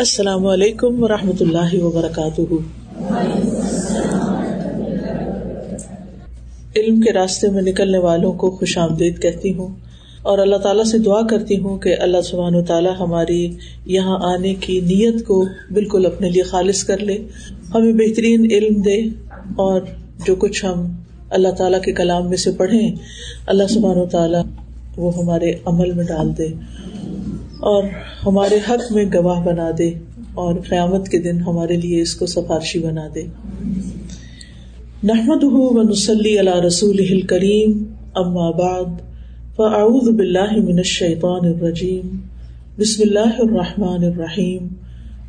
السلام علیکم و رحمۃ اللہ وبرکاتہ۔ علم کے راستے میں نکلنے والوں کو خوش آمدید کہتی ہوں اور اللہ تعالیٰ سے دعا کرتی ہوں کہ اللہ سبحان و تعالیٰ ہماری یہاں آنے کی نیت کو بالکل اپنے لیے خالص کر لے، ہمیں بہترین علم دے اور جو کچھ ہم اللہ تعالیٰ کے کلام میں سے پڑھیں، اللہ سبحان و تعالیٰ وہ ہمارے عمل میں ڈال دے۔ اور ہمارے حق میں گواہ بنا دے اور قیامت کے دن ہمارے لیے اس کو سفارشی بنا دے۔ نحمد و نسلی اللہ رسول کریم اما بعد، فاعوذ باللہ من الشیطان الرجیم، بسم اللہ الرحمٰن الرحیم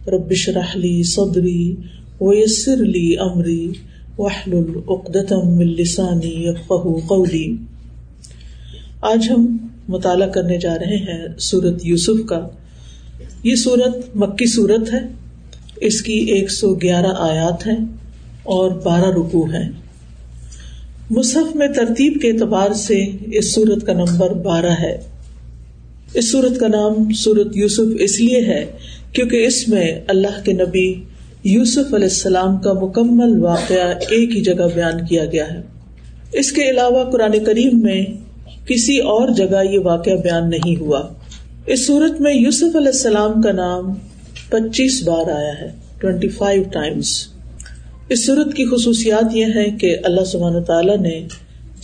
ربش رحلی صدری ویسر لی امری وحل العقدم السانی قولی۔ آج ہم مطالعہ کرنے جا رہے ہیں سورت یوسف کا۔ یہ سورت مکی سورت ہے۔ اس کی ایک سو گیارہ آیات ہے اور بارہ رکو ہے مصحف میں ترتیب کے اعتبار سے اس سورت کا نمبر بارہ ہے۔ اس سورت کا نام سورت یوسف اس لیے ہے کیونکہ اس میں اللہ کے نبی یوسف علیہ السلام کا مکمل واقعہ ایک ہی جگہ بیان کیا گیا ہے۔ اس کے علاوہ قرآن کریم میں کسی اور جگہ یہ واقعہ بیان نہیں ہوا۔ اس صورت میں یوسف علیہ السلام کا نام پچیس بار آیا ہے ٹوینٹی فائیو ٹائمس اس صورت کی خصوصیات یہ ہے کہ اللہ سبحانہ تعالیٰ نے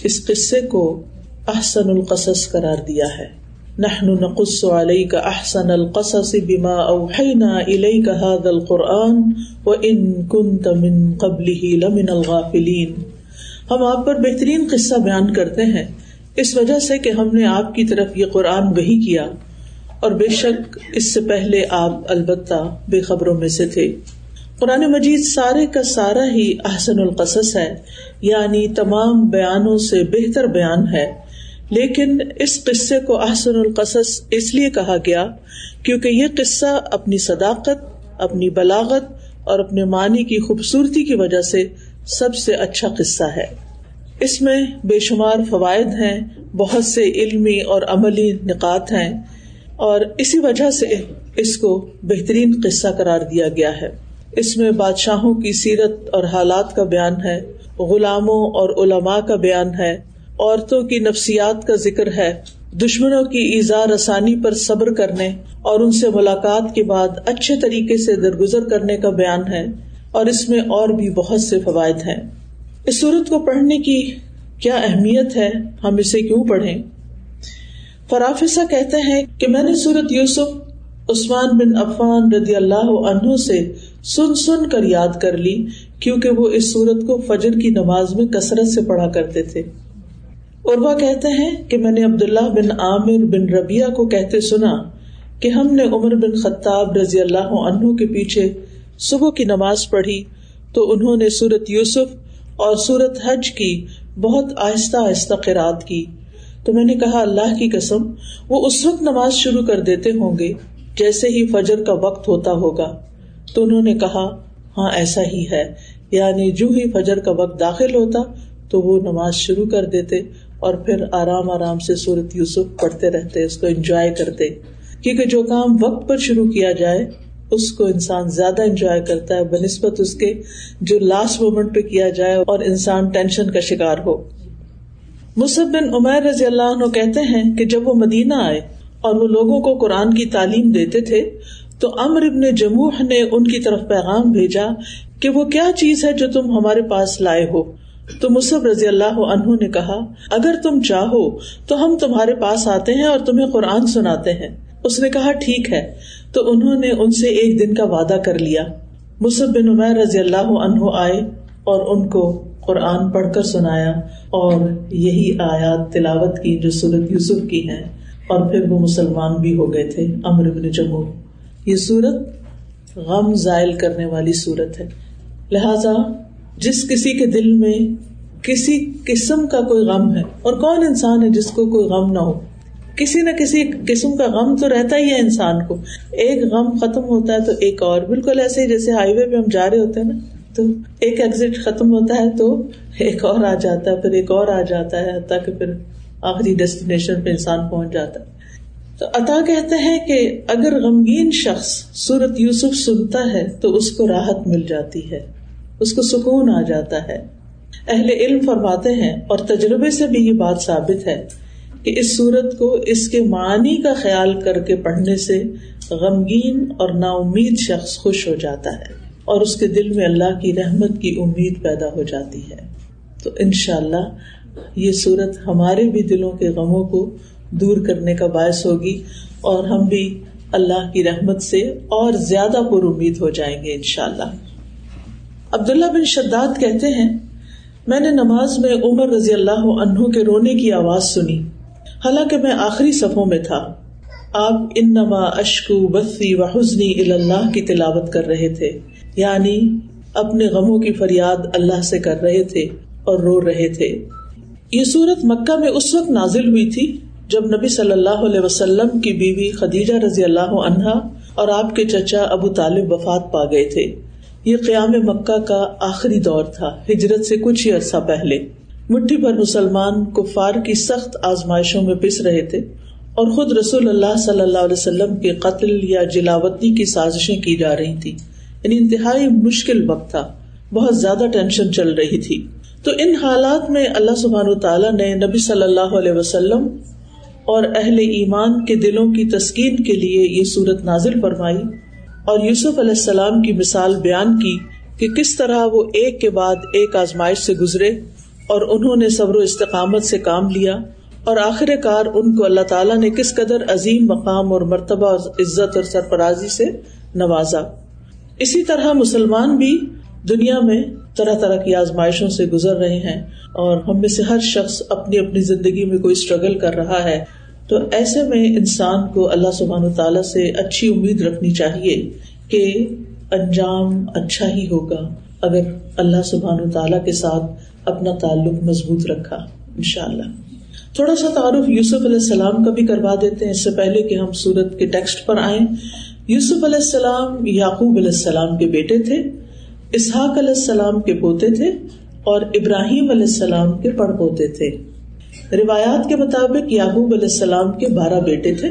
اس قصے کو احسن القصص قرار دیا ہے۔ نحن نقص علیک احسن القصص بما اوحینا الیک هذا القرآن وان كنت من قبله لمن الغافلین۔ ہم آپ پر بہترین قصہ بیان کرتے ہیں۔ اس وجہ سے کہ ہم نے آپ کی طرف یہ قرآن وہی کیا اور بے شک اس سے پہلے آپ البتہ بے خبروں میں سے تھے۔ قرآن مجید سارے کا سارا ہی احسن القصص ہے یعنی تمام بیانوں سے بہتر بیان ہے۔ لیکن اس قصے کو احسن القصص اس لیے کہا گیا کیونکہ یہ قصہ اپنی صداقت، اپنی بلاغت اور اپنے معنی کی خوبصورتی کی وجہ سے سب سے اچھا قصہ ہے۔ اس میں بے شمار فوائد ہیں بہت سے علمی اور عملی نکات ہیں اور اسی وجہ سے اس کو بہترین قصہ قرار دیا گیا ہے۔ اس میں بادشاہوں کی سیرت اور حالات کا بیان ہے، غلاموں اور علماء کا بیان ہے، عورتوں کی نفسیات کا ذکر ہے، دشمنوں کی ایزا رسانی پر صبر کرنے اور ان سے ملاقات کے بعد اچھے طریقے سے درگزر کرنے کا بیان ہے اور اس میں اور بھی بہت سے فوائد ہیں۔ اس سورت کو پڑھنے کی کیا اہمیت ہے؟ ہم اسے کیوں پڑھیں؟ فرافسا کہتے ہیں کہ میں نے سورت یوسف، عثمان بن عفان رضی اللہ عنہ سے سن سن کر یاد کر لی، کیونکہ وہ اس سورت کو فجر کی نماز میں کثرت سے پڑھا کرتے تھے۔ عروا کہتے ہیں کہ میں نے عبداللہ بن عامر بن ربیہ کو کہتے سنا کہ ہم نے عمر بن خطاب رضی اللہ عنہ کے پیچھے صبح کی نماز پڑھی، تو انہوں نے سورت یوسف اور سورت حج کی بہت آہستہ آہستہ قرآد کی۔ تو میں نے کہا، اللہ کی قسم، وہ اس وقت نماز شروع کر دیتے ہوں گے جیسے ہی فجر کا وقت ہوتا ہوگا۔ تو انہوں نے کہا ہاں ایسا ہی ہے۔ یعنی جو ہی فجر کا وقت داخل ہوتا، تو وہ نماز شروع کر دیتے اور پھر آرام آرام سے سورت یوسف پڑھتے رہتے، اس کو انجوائے کرتے۔ کیونکہ جو کام وقت پر شروع کیا جائے اس کو انسان زیادہ انجوائے کرتا ہے بہ نسبت اس کے جو لاسٹ مومنٹ پہ کیا جائے اور انسان ٹینشن کا شکار ہو۔ مصب بن عمیر رضی اللہ عنہ کہتے ہیں کہ جب وہ مدینہ آئے اور وہ لوگوں کو قرآن کی تعلیم دیتے تھے، تو امر ابن جموح نے ان کی طرف پیغام بھیجا کہ وہ کیا چیز ہے جو تم ہمارے پاس لائے ہو۔ تو مصب رضی اللہ عنہ نے کہا، اگر تم چاہو تو ہم تمہارے پاس آتے ہیں اور تمہیں قرآن سناتے ہیں۔ اس نے کہا، ٹھیک ہے۔ تو انہوں نے ان سے ایک دن کا وعدہ کر لیا۔ مصب بن عمیر رضی اللہ عنہ آئے اور ان کو قرآن پڑھ کر سنایا اور یہی آیات تلاوت کی جو سورت یوسف کی ہے اور پھر وہ مسلمان بھی ہو گئے تھے۔ امر بن جمہور۔ یہ سورت غم زائل کرنے والی سورت ہے۔ لہذا جس کسی کے دل میں کسی قسم کا کوئی غم ہے اور کون انسان ہے جس کو کوئی غم نہ ہو؟ کسی نہ کسی قسم کا غم تو رہتا ہی ہے انسان کو۔ ایک غم ختم ہوتا ہے تو ایک اور۔ بالکل ایسے ہی جیسے ہائی وے پہ ہم جا رہے ہوتے ہیں نا، تو ایک ایگزٹ ختم ہوتا ہے تو ایک اور آ جاتا ہے، پھر ایک اور آ جاتا ہے تاکہ پھر آخری ڈیسٹینیشن پہ انسان پہنچ جاتا ہے۔ تو عطا کہتے ہیں کہ اگر غمگین شخص سورت یوسف سنتا ہے تو اس کو راحت مل جاتی ہے، اس کو سکون آ جاتا ہے۔ اہل علم فرماتے ہیں اور تجربے سے بھی یہ بات ثابت ہے کہ اس سورت کو اس کے معنی کا خیال کر کے پڑھنے سے غمگین اور نا امید شخص خوش ہو جاتا ہے اور اس کے دل میں اللہ کی رحمت کی امید پیدا ہو جاتی ہے۔ تو ان شاء اللہ یہ سورت ہمارے بھی دلوں کے غموں کو دور کرنے کا باعث ہوگی اور ہم بھی اللہ کی رحمت سے اور زیادہ پر امید ہو جائیں گے ان شاء اللہ عبداللہ بن شداد کہتے ہیں، میں نے نماز میں عمر رضی اللہ عنہ کے رونے کی آواز سنی۔ حالانکہ میں آخری صفوں میں تھا۔ آپ ان نما اشکو بسی و حسنی اللہ کی تلاوت کر رہے تھے۔ یعنی اپنے غموں کی فریاد اللہ سے کر رہے تھے اور رو رہے تھے۔ یہ سورت مکہ میں اس وقت نازل ہوئی تھی جب نبی صلی اللہ علیہ وسلم کی بیوی خدیجہ رضی اللہ عنہا اور آپ کے چچا ابو طالب وفات پا گئے تھے۔ یہ قیام مکہ کا آخری دور تھا، ہجرت سے کچھ ہی عرصہ پہلے۔ مٹھی پر مسلمان کفار کی سخت آزمائشوں میں پس رہے تھے اور خود رسول اللہ صلی اللہ علیہ وسلم کے قتل یا جلاوطنی کی سازشیں کی جا رہی تھی یعنی انتہائی مشکل وقت تھا۔ بہت زیادہ ٹینشن چل رہی تھی۔ تو ان حالات میں اللہ سبحان تعالیٰ نے نبی صلی اللہ علیہ وسلم اور اہل ایمان کے دلوں کی تسکین کے لیے یہ صورت نازل فرمائی اور یوسف علیہ السلام کی مثال بیان کی کہ کس طرح وہ ایک کے بعد ایک آزمائش سے گزرے۔ اور انہوں نے صبر و استقامت سے کام لیا اور آخر کار ان کو اللہ تعالیٰ نے کس قدر عظیم مقام اور مرتبہ عزت اور سرفرازی سے نوازا۔ اسی طرح مسلمان بھی دنیا میں طرح طرح کی آزمائشوں سے گزر رہے ہیں اور ہم میں سے ہر شخص اپنی اپنی زندگی میں کوئی اسٹرگل کر رہا ہے۔ تو ایسے میں انسان کو اللہ سبحان و تعالیٰ سے اچھی امید رکھنی چاہیے کہ انجام اچھا ہی ہوگا۔ اگر اللہ سبحان و تعالیٰ کے ساتھ اپنا تعلق مضبوط رکھا ان شاء اللہ تھوڑا سا تعارف یوسف علیہ السلام کا بھی کروا دیتے ہیں، اس سے پہلے کہ ہم سورت کے ٹیکسٹ پر آئیں۔ یوسف علیہ السلام یعقوب علیہ السلام کے بیٹے تھے، اسحاق علیہ السلام کے پوتے تھے اور ابراہیم علیہ السلام کے پڑ پوتے تھے۔ روایات کے مطابق یعقوب علیہ السلام کے بارہ بیٹے تھے۔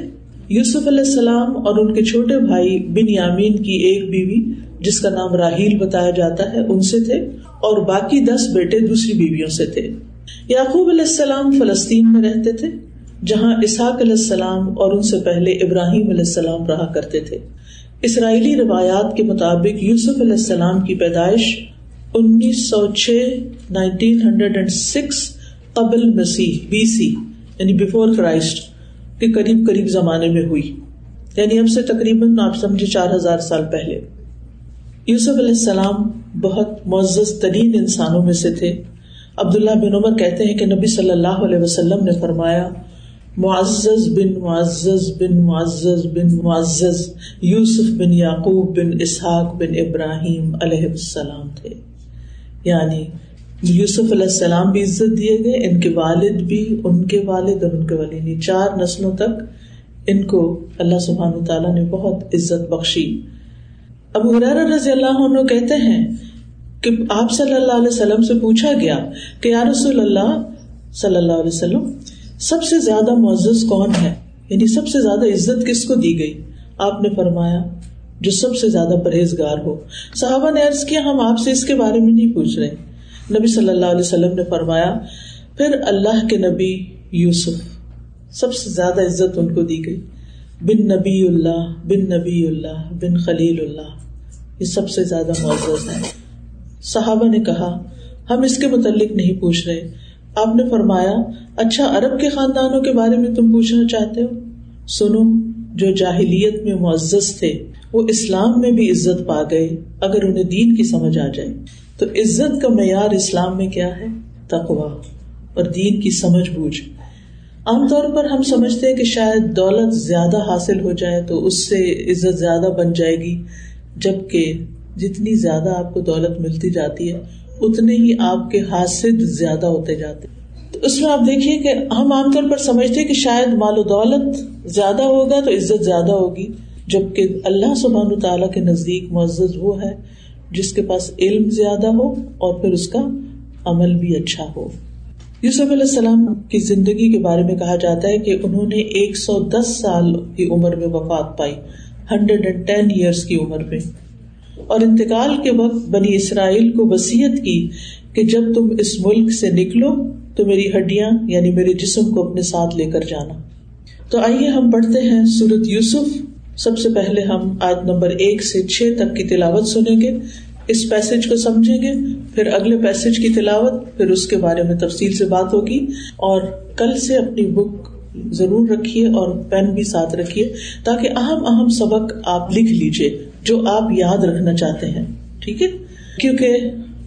یوسف علیہ السلام اور ان کے چھوٹے بھائی بن یامین کی ایک بیوی جس کا نام راہیل بتایا جاتا ہے، ان سے تھے اور باقی دس بیٹے دوسری بیویوں سے تھے۔ یعقوب علیہ السلام فلسطین میں رہتے تھے، جہاں اسحاق علیہ السلام اور ان سے پہلے ابراہیم علیہ السلام رہا کرتے تھے۔ اسرائیلی روایات کے مطابق یوسف علیہ السلام کی پیدائش انیس سو چھ، نائنٹین ہنڈریڈ اینڈ سکس قبل مسیح بی سی یعنی بفور کرائسٹ کے قریب قریب زمانے میں ہوئی۔ یعنی اب سے تقریباً آپ سمجھے چار ہزار سال پہلے۔ یوسف علیہ السلام بہت معزز ترین انسانوں میں سے تھے۔ عبداللہ بن عمر کہتے ہیں کہ نبی صلی اللہ علیہ وسلم نے فرمایا، معزز بن معزز بن معزز بن معزز یوسف بن یعقوب بن اسحاق بن ابراہیم علیہ السلام تھے۔ یعنی یوسف علیہ السلام بھی عزت دیے گئے، ان کے والد بھی، ان کے والد اور ان کے والد چار نسلوں تک ان کو اللہ سبحان تعالیٰ نے بہت عزت بخشی۔ اب حرار رضی اللہ عنہ کہتے ہیں کہ آپ صلی اللہ علیہ وسلم سے پوچھا گیا کہ یا رسول اللہ صلی اللہ علیہ وسلم، سب سے زیادہ معزز کون ہے؟ یعنی سب سے زیادہ عزت کس کو دی گئی؟ آپ نے فرمایا، جو سب سے زیادہ پرہیزگار ہو۔ صحابہ نے عرض کیا، ہم آپ سے اس کے بارے میں نہیں پوچھ رہے۔ نبی صلی اللہ علیہ وسلم نے فرمایا، پھر اللہ کے نبی یوسف، سب سے زیادہ عزت ان کو دی گئی۔ بن نبی اللہ، بن نبی اللہ، بن خلیل اللہ۔ یہ سب سے زیادہ معزز ہے صحابہ نے کہا، ہم اس کے متعلق نہیں پوچھ رہے۔ آپ نے فرمایا اچھا عرب کے خاندانوں کے بارے میں تم پوچھنا چاہتے ہو؟ سنو، جو جاہلیت میں معزز تھے، وہ اسلام میں بھی عزت پا گئے، اگر انہیں دین کی سمجھ آ جائے۔ تو عزت کا معیار اسلام میں کیا ہے؟ تقوا اور دین کی سمجھ بوجھ۔ عام طور پر ہم سمجھتے ہیں کہ شاید دولت زیادہ حاصل ہو جائے تو اس سے عزت زیادہ بن جائے گی۔ جبکہ جتنی زیادہ آپ کو دولت ملتی جاتی ہے، اتنے ہی آپ کے حاصل زیادہ ہوتے جاتے تو اس میں آپ دیکھیے کہ ہم عام طور پر سمجھتے کہ شاید مال و دولت زیادہ ہوگا تو عزت زیادہ ہوگی، جبکہ اللہ سبحان تعالیٰ کے نزدیک معزز وہ ہے جس کے پاس علم زیادہ ہو اور پھر اس کا عمل بھی اچھا ہو۔ یوسف علیہ السلام کی زندگی کے بارے میں کہا جاتا ہے کہ انہوں نے ایک سو دس سال کی عمر میں وفات پائی۔ ہنڈریڈ اینڈ ٹین ایئرس کی عمر میں۔ اور انتقال کے وقت بنی اسرائیل کو وسیعت کی کہ جب تم اس ملک سے نکلو تو میری ہڈیاں یعنی میرے جسم کو اپنے ساتھ لے کر جانا۔ تو آئیے ہم پڑھتے ہیں سورت یوسف۔ سب سے پہلے ہم آج نمبر ایک سے چھ تک کی تلاوت سنیں گے۔ اس پیسج کو سمجھیں گے، پھر اگلے پیسج کی تلاوت، پھر اس کے بارے میں تفصیل سے بات ہوگی۔ اور کل سے اپنی بک ضرور رکھیے اور پین بھی ساتھ رکھیے تاکہ اہم اہم سبق آپ لکھ لیجیے جو آپ یاد رکھنا چاہتے ہیں۔ ٹھیک ہے؟ کیونکہ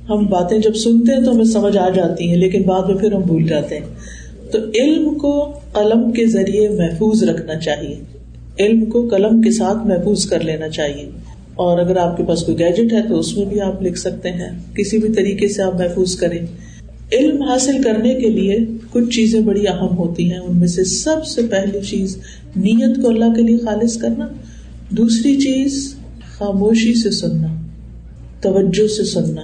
ہم باتیں جب سنتے ہیں تو ہمیں سمجھ آ جاتی ہیں، لیکن بعد میں پھر ہم بھول جاتے ہیں۔ تو علم کو قلم کے ذریعے محفوظ رکھنا چاہیے۔ علم کو قلم کے ساتھ محفوظ کر لینا چاہیے۔ اور اگر آپ کے پاس کوئی گیجٹ ہے تو اس میں بھی آپ لکھ سکتے ہیں۔ کسی بھی طریقے سے آپ محفوظ کریں۔ علم حاصل کرنے کے لیے کچھ چیزیں بڑی اہم ہوتی ہیں۔ ان میں سے سب سے پہلی چیز نیت کو اللہ کے لیے خالص کرنا، دوسری چیز خاموشی سے سننا، توجہ سے سننا،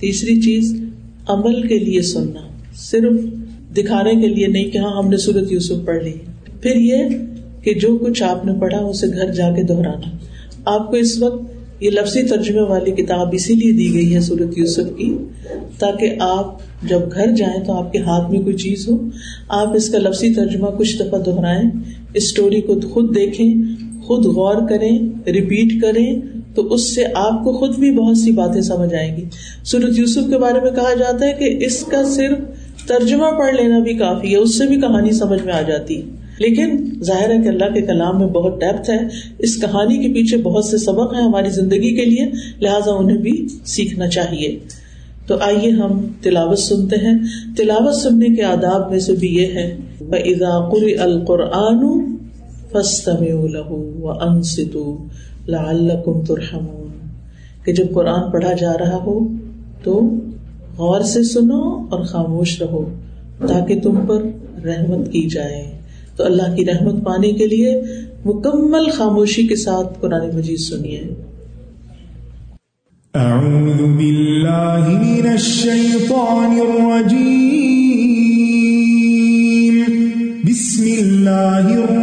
تیسری چیز عمل کے لیے سننا۔ صرف دکھانے کے لیے نہیں کہ ہاں ہم نے سورت یوسف پڑھ لی۔ پھر یہ کہ جو کچھ آپ نے پڑھا، اسے گھر جا کے دہرانا۔ آپ کو اس وقت یہ لفظی ترجمے والی کتاب اسی لیے دی گئی ہے سورت یوسف کی، تاکہ آپ جب گھر جائیں تو آپ کے ہاتھ میں کوئی چیز ہو۔ آپ اس کا لفظی ترجمہ کچھ دفعہ دہرائیں اسٹوری کو خود دیکھیں، خود غور کریں ریپیٹ کریں، تو اس سے آپ کو خود بھی بہت سی باتیں سمجھ آئیں گی۔ سورت یوسف کے بارے میں کہا جاتا ہے کہ اس کا صرف ترجمہ پڑھ لینا بھی کافی ہے، اس سے بھی کہانی سمجھ میں آ جاتی۔ ہے لیکن ظاہر ہے کہ اللہ کے کلام میں بہت ڈیپتھ ہے۔ اس کہانی کے پیچھے بہت سے سبق ہیں ہماری زندگی کے لیے، لہٰذا انہیں بھی سیکھنا چاہیے۔ تو آئیے ہم تلاوت سنتے ہیں۔ تلاوت سننے کے آداب میں سے بھی یہ ہے القرآن ترحمون۔ کہ جب قرآن پڑھا جا رہا ہو تو غور سے سنو اور خاموش رہو تاکہ تم پر رحمت کی جائے۔ تو اللہ کی رحمت پانے کے لیے مکمل خاموشی کے ساتھ قرآن مجید سنیے۔ اعوذ باللہ من الشیطان الرجیم۔ بسم اللہ الرحمن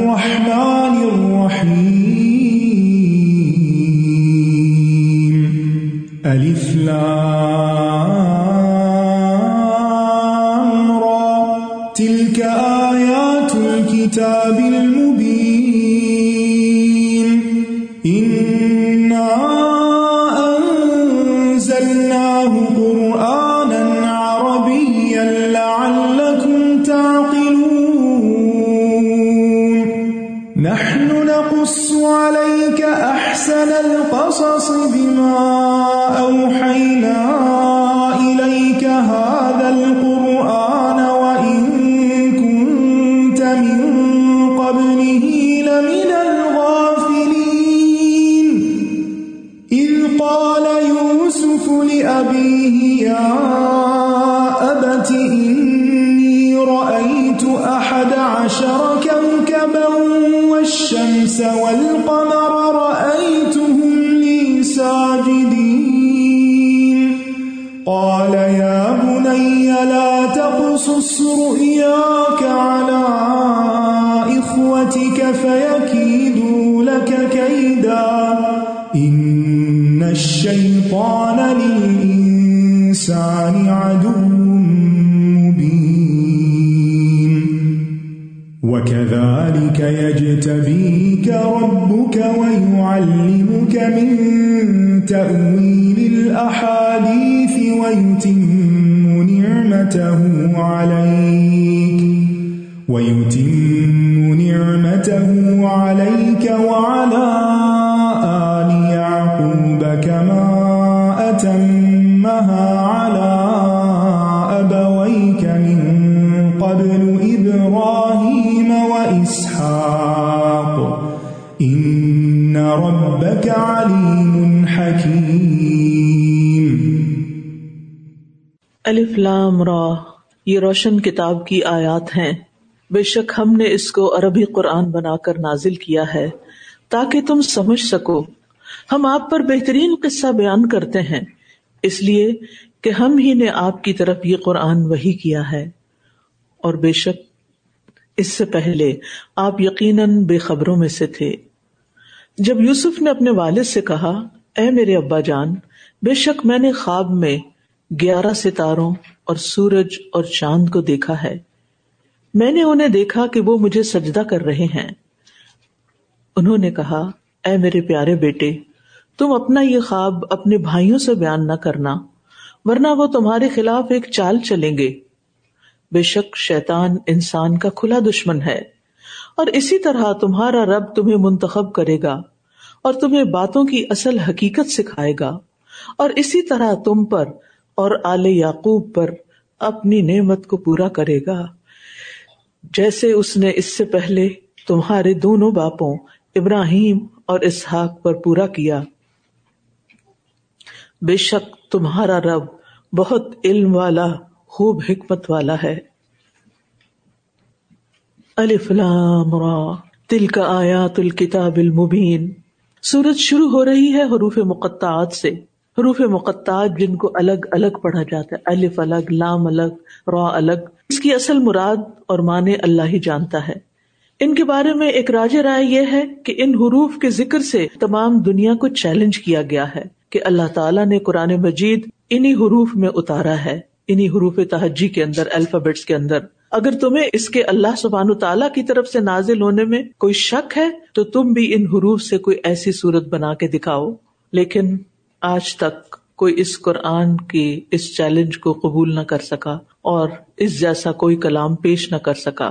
القصص بما أوحينا إليك هذا القرآن وإن كنت من قبله لمن الغافلين. إذ قال يوسف لأبيه يا أبت إني رأيت أحد عشر كوكبا والشمس والقمر الشيطان للإنسان عدو مبين. وكذلك يجتبيك ربك ويعلمك من تأويل الأحاديث ويتم نعمته عليك. ويتم أتمها على أبويك من قبل إبراهيم وإسحاق. إن ربك عليم حكيم. الف لام را، یہ روشن کتاب کی آیات ہیں۔ بے شک ہم نے اس کو عربی قرآن بنا کر نازل کیا ہے، تاکہ تم سمجھ سکو۔ ہم آپ پر بہترین قصہ بیان کرتے ہیں۔ اس لیے کہ ہم ہی نے آپ کی طرف یہ قرآن وہی کیا ہے۔ اور بے شک اس سے پہلے آپ یقیناً بے خبروں میں سے تھے۔ جب یوسف نے اپنے والد سے کہا، اے میرے ابا جان، بے شک میں نے خواب میں گیارہ ستاروں اور سورج اور چاند کو دیکھا ہے۔ میں نے انہیں دیکھا کہ وہ مجھے سجدہ کر رہے ہیں۔ انہوں نے کہا، اے میرے پیارے بیٹے تم اپنا یہ خواب اپنے بھائیوں سے بیان نہ کرنا، ورنہ وہ تمہارے خلاف ایک چال چلیں گے۔ بے شک شیطان انسان کا کھلا دشمن ہے، اور اسی طرح تمہارا رب تمہیں منتخب کرے گا اور تمہیں باتوں کی اصل حقیقت سکھائے گا۔ اور اسی طرح تم پر اور آل یعقوب پر اپنی نعمت کو پورا کرے گا۔ جیسے اس نے اس سے پہلے تمہارے دونوں باپوں ابراہیم اور اسحاق پر پورا کیا بے شک تمہارا رب بہت علم والا، خوب حکمت والا ہے۔ الف لام را تل کا آیات الکتاب المبین۔ سورج شروع ہو رہی ہے حروف مقطعات سے۔ حروف مقطعات جن کو الگ الگ پڑھا جاتا ہے۔ الف الگ، لام الگ، را الگ۔ اس کی اصل مراد اور معنی اللہ ہی جانتا ہے۔ ان کے بارے میں ایک راج رائے یہ ہے کہ ان حروف کے ذکر سے تمام دنیا کو چیلنج کیا گیا ہے۔ کہ اللہ تعالیٰ نے قرآن مجید انہیں حروف میں اتارا ہے انہیں حروف تہجی کے اندر، الفابیٹس کے اندر۔ اگر تمہیں اس کے اللہ سبحان تعالیٰ کی طرف سے نازل ہونے میں کوئی شک ہے، تو تم بھی ان حروف سے کوئی ایسی صورت بنا کے دکھاؤ۔ لیکن آج تک کوئی اس قرآن کی اس چیلنج کو قبول نہ کر سکا اور اس جیسا کوئی کلام پیش نہ کر سکا۔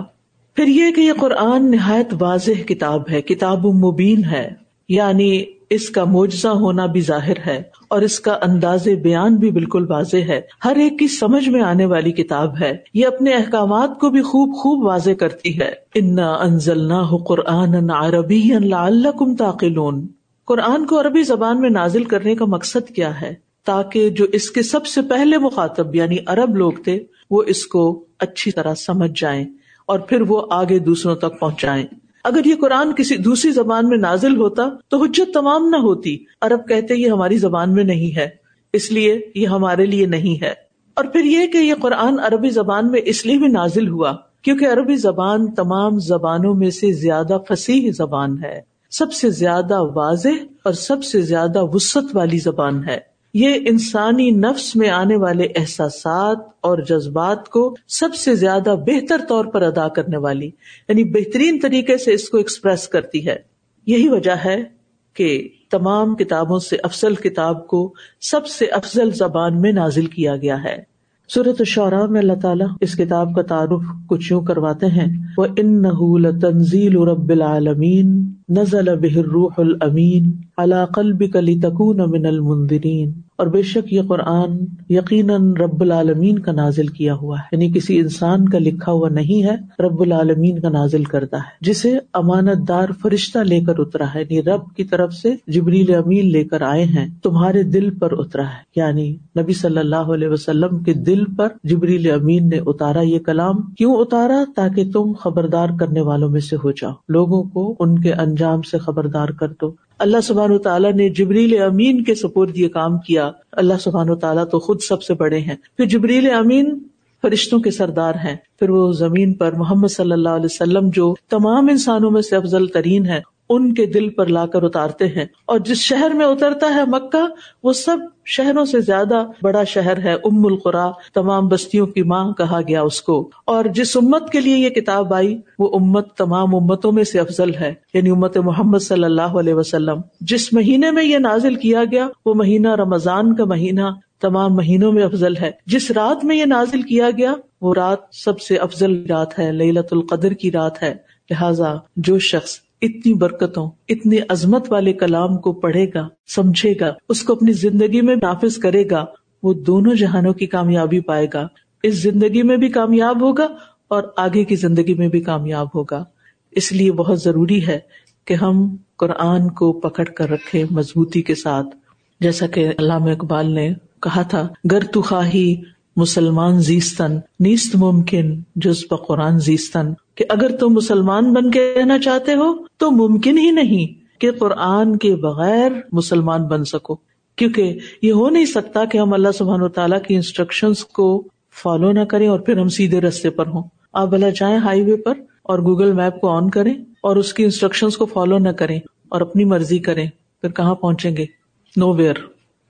پھر یہ کہ یہ قرآن نہایت واضح کتاب ہے، کتاب مبین ہے یعنی اس کا معجزہ ہونا بھی ظاہر ہے اور اس کا انداز بیان بھی بالکل واضح ہے۔ ہر ایک کی سمجھ میں آنے والی کتاب ہے۔ یہ اپنے احکامات کو بھی خوب خوب واضح کرتی ہے۔ انا انزل قرآن عربی اللہ کم تاقلون قرآن کو عربی زبان میں نازل کرنے کا مقصد کیا ہے؟ تاکہ جو اس کے سب سے پہلے مخاطب یعنی عرب لوگ تھے، وہ اس کو اچھی طرح سمجھ جائیں اور پھر وہ آگے دوسروں تک پہنچائے اگر یہ قرآن کسی دوسری زبان میں نازل ہوتا تو حجت تمام نہ ہوتی۔ عرب کہتے یہ ہماری زبان میں نہیں ہے، اس لیے یہ ہمارے لیے نہیں ہے۔ اور پھر یہ کہ یہ قرآن عربی زبان میں اس لیے بھی نازل ہوا کیونکہ عربی زبان تمام زبانوں میں سے زیادہ فصیح زبان ہے۔ سب سے زیادہ واضح اور سب سے زیادہ وسط والی زبان ہے۔ یہ انسانی نفس میں آنے والے احساسات اور جذبات کو سب سے زیادہ بہتر طور پر ادا کرنے والی یعنی بہترین طریقے سے اس کو ایکسپریس کرتی ہے۔ یہی وجہ ہے کہ تمام کتابوں سے افضل کتاب کو سب سے افضل زبان میں نازل کیا گیا ہے۔ صورت الشعراء میں اللہ تعالیٰ اس کتاب کا تعارف کچھ یوں کرواتے ہیں وہ ان تنزیل رب العالمین نزل بہ الروح الامین علی قلبک لتکون من المنذرین۔ اور بے شک یہ قرآن یقیناً رب العالمین کا نازل کیا ہوا ہے۔ یعنی کسی انسان کا لکھا ہوا نہیں ہے، رب العالمین کا نازل کرتا ہے۔ جسے امانت دار فرشتہ لے کر اترا ہے یعنی رب کی طرف سے جبریل امین لے کر آئے ہیں، تمہارے دل پر اترا ہے۔ یعنی نبی صلی اللہ علیہ وسلم کے دل پر جبریل امین نے اتارا یہ کلام۔ کیوں اتارا؟ تاکہ تم خبردار کرنے والوں میں سے ہو جاؤ۔ لوگوں کو ان کے انجام سے خبردار کر دو۔ اللہ سبحان تعالیٰ نے جبریل امین کے سپرد یہ کام کیا۔ اللہ سبحان تعالیٰ تو خود سب سے بڑے ہیں۔ پھر جبریل امین فرشتوں کے سردار ہیں۔ پھر وہ زمین پر محمد صلی اللہ علیہ وسلم جو تمام انسانوں میں سے افضل ترین ہے ان کے دل پر لا کر اتارتے ہیں۔ اور جس شہر میں اترتا ہے مکہ، وہ سب شہروں سے زیادہ بڑا شہر ہے۔ ام القرا، تمام بستیوں کی ماں کہا گیا اس کو۔ اور جس امت کے لیے یہ کتاب آئی، وہ امت تمام امتوں میں سے افضل ہے۔ یعنی امت محمد صلی اللہ علیہ وسلم۔ جس مہینے میں یہ نازل کیا گیا، وہ مہینہ رمضان کا مہینہ تمام مہینوں میں افضل ہے۔ جس رات میں یہ نازل کیا گیا، وہ رات سب سے افضل رات ہے۔ للت القدر کی رات ہے۔ لہذا جو شخص اتنی برکتوں، اتنی عظمت والے کلام کو پڑھے گا، سمجھے گا، اس کو اپنی زندگی میں نافذ کرے گا، وہ دونوں جہانوں کی کامیابی پائے گا۔ اس زندگی میں بھی کامیاب ہوگا اور آگے کی زندگی میں بھی کامیاب ہوگا۔ اس لیے بہت ضروری ہے کہ ہم قرآن کو پکڑ کر رکھے مضبوطی کے ساتھ۔ جیسا کہ علامہ اقبال نے کہا تھا، گر تو خواہی مسلمان زیستن نیست ممکن جز قرآن زیستن کہ اگر تم مسلمان بن کے رہنا چاہتے ہو تو ممکن ہی نہیں کہ قرآن کے بغیر مسلمان بن سکو، کیونکہ یہ ہو نہیں سکتا کہ ہم اللہ سبحان و تعالیٰ کی انسٹرکشن کو فالو نہ کریں اور پھر ہم سیدھے رستے پر ہوں۔ آپ بھلا جائیں ہائی وے پر اور گوگل میپ کو آن کریں اور اس کی انسٹرکشن کو فالو نہ کریں اور اپنی مرضی کریں، پھر کہاں پہنچیں گے؟ نو ویئر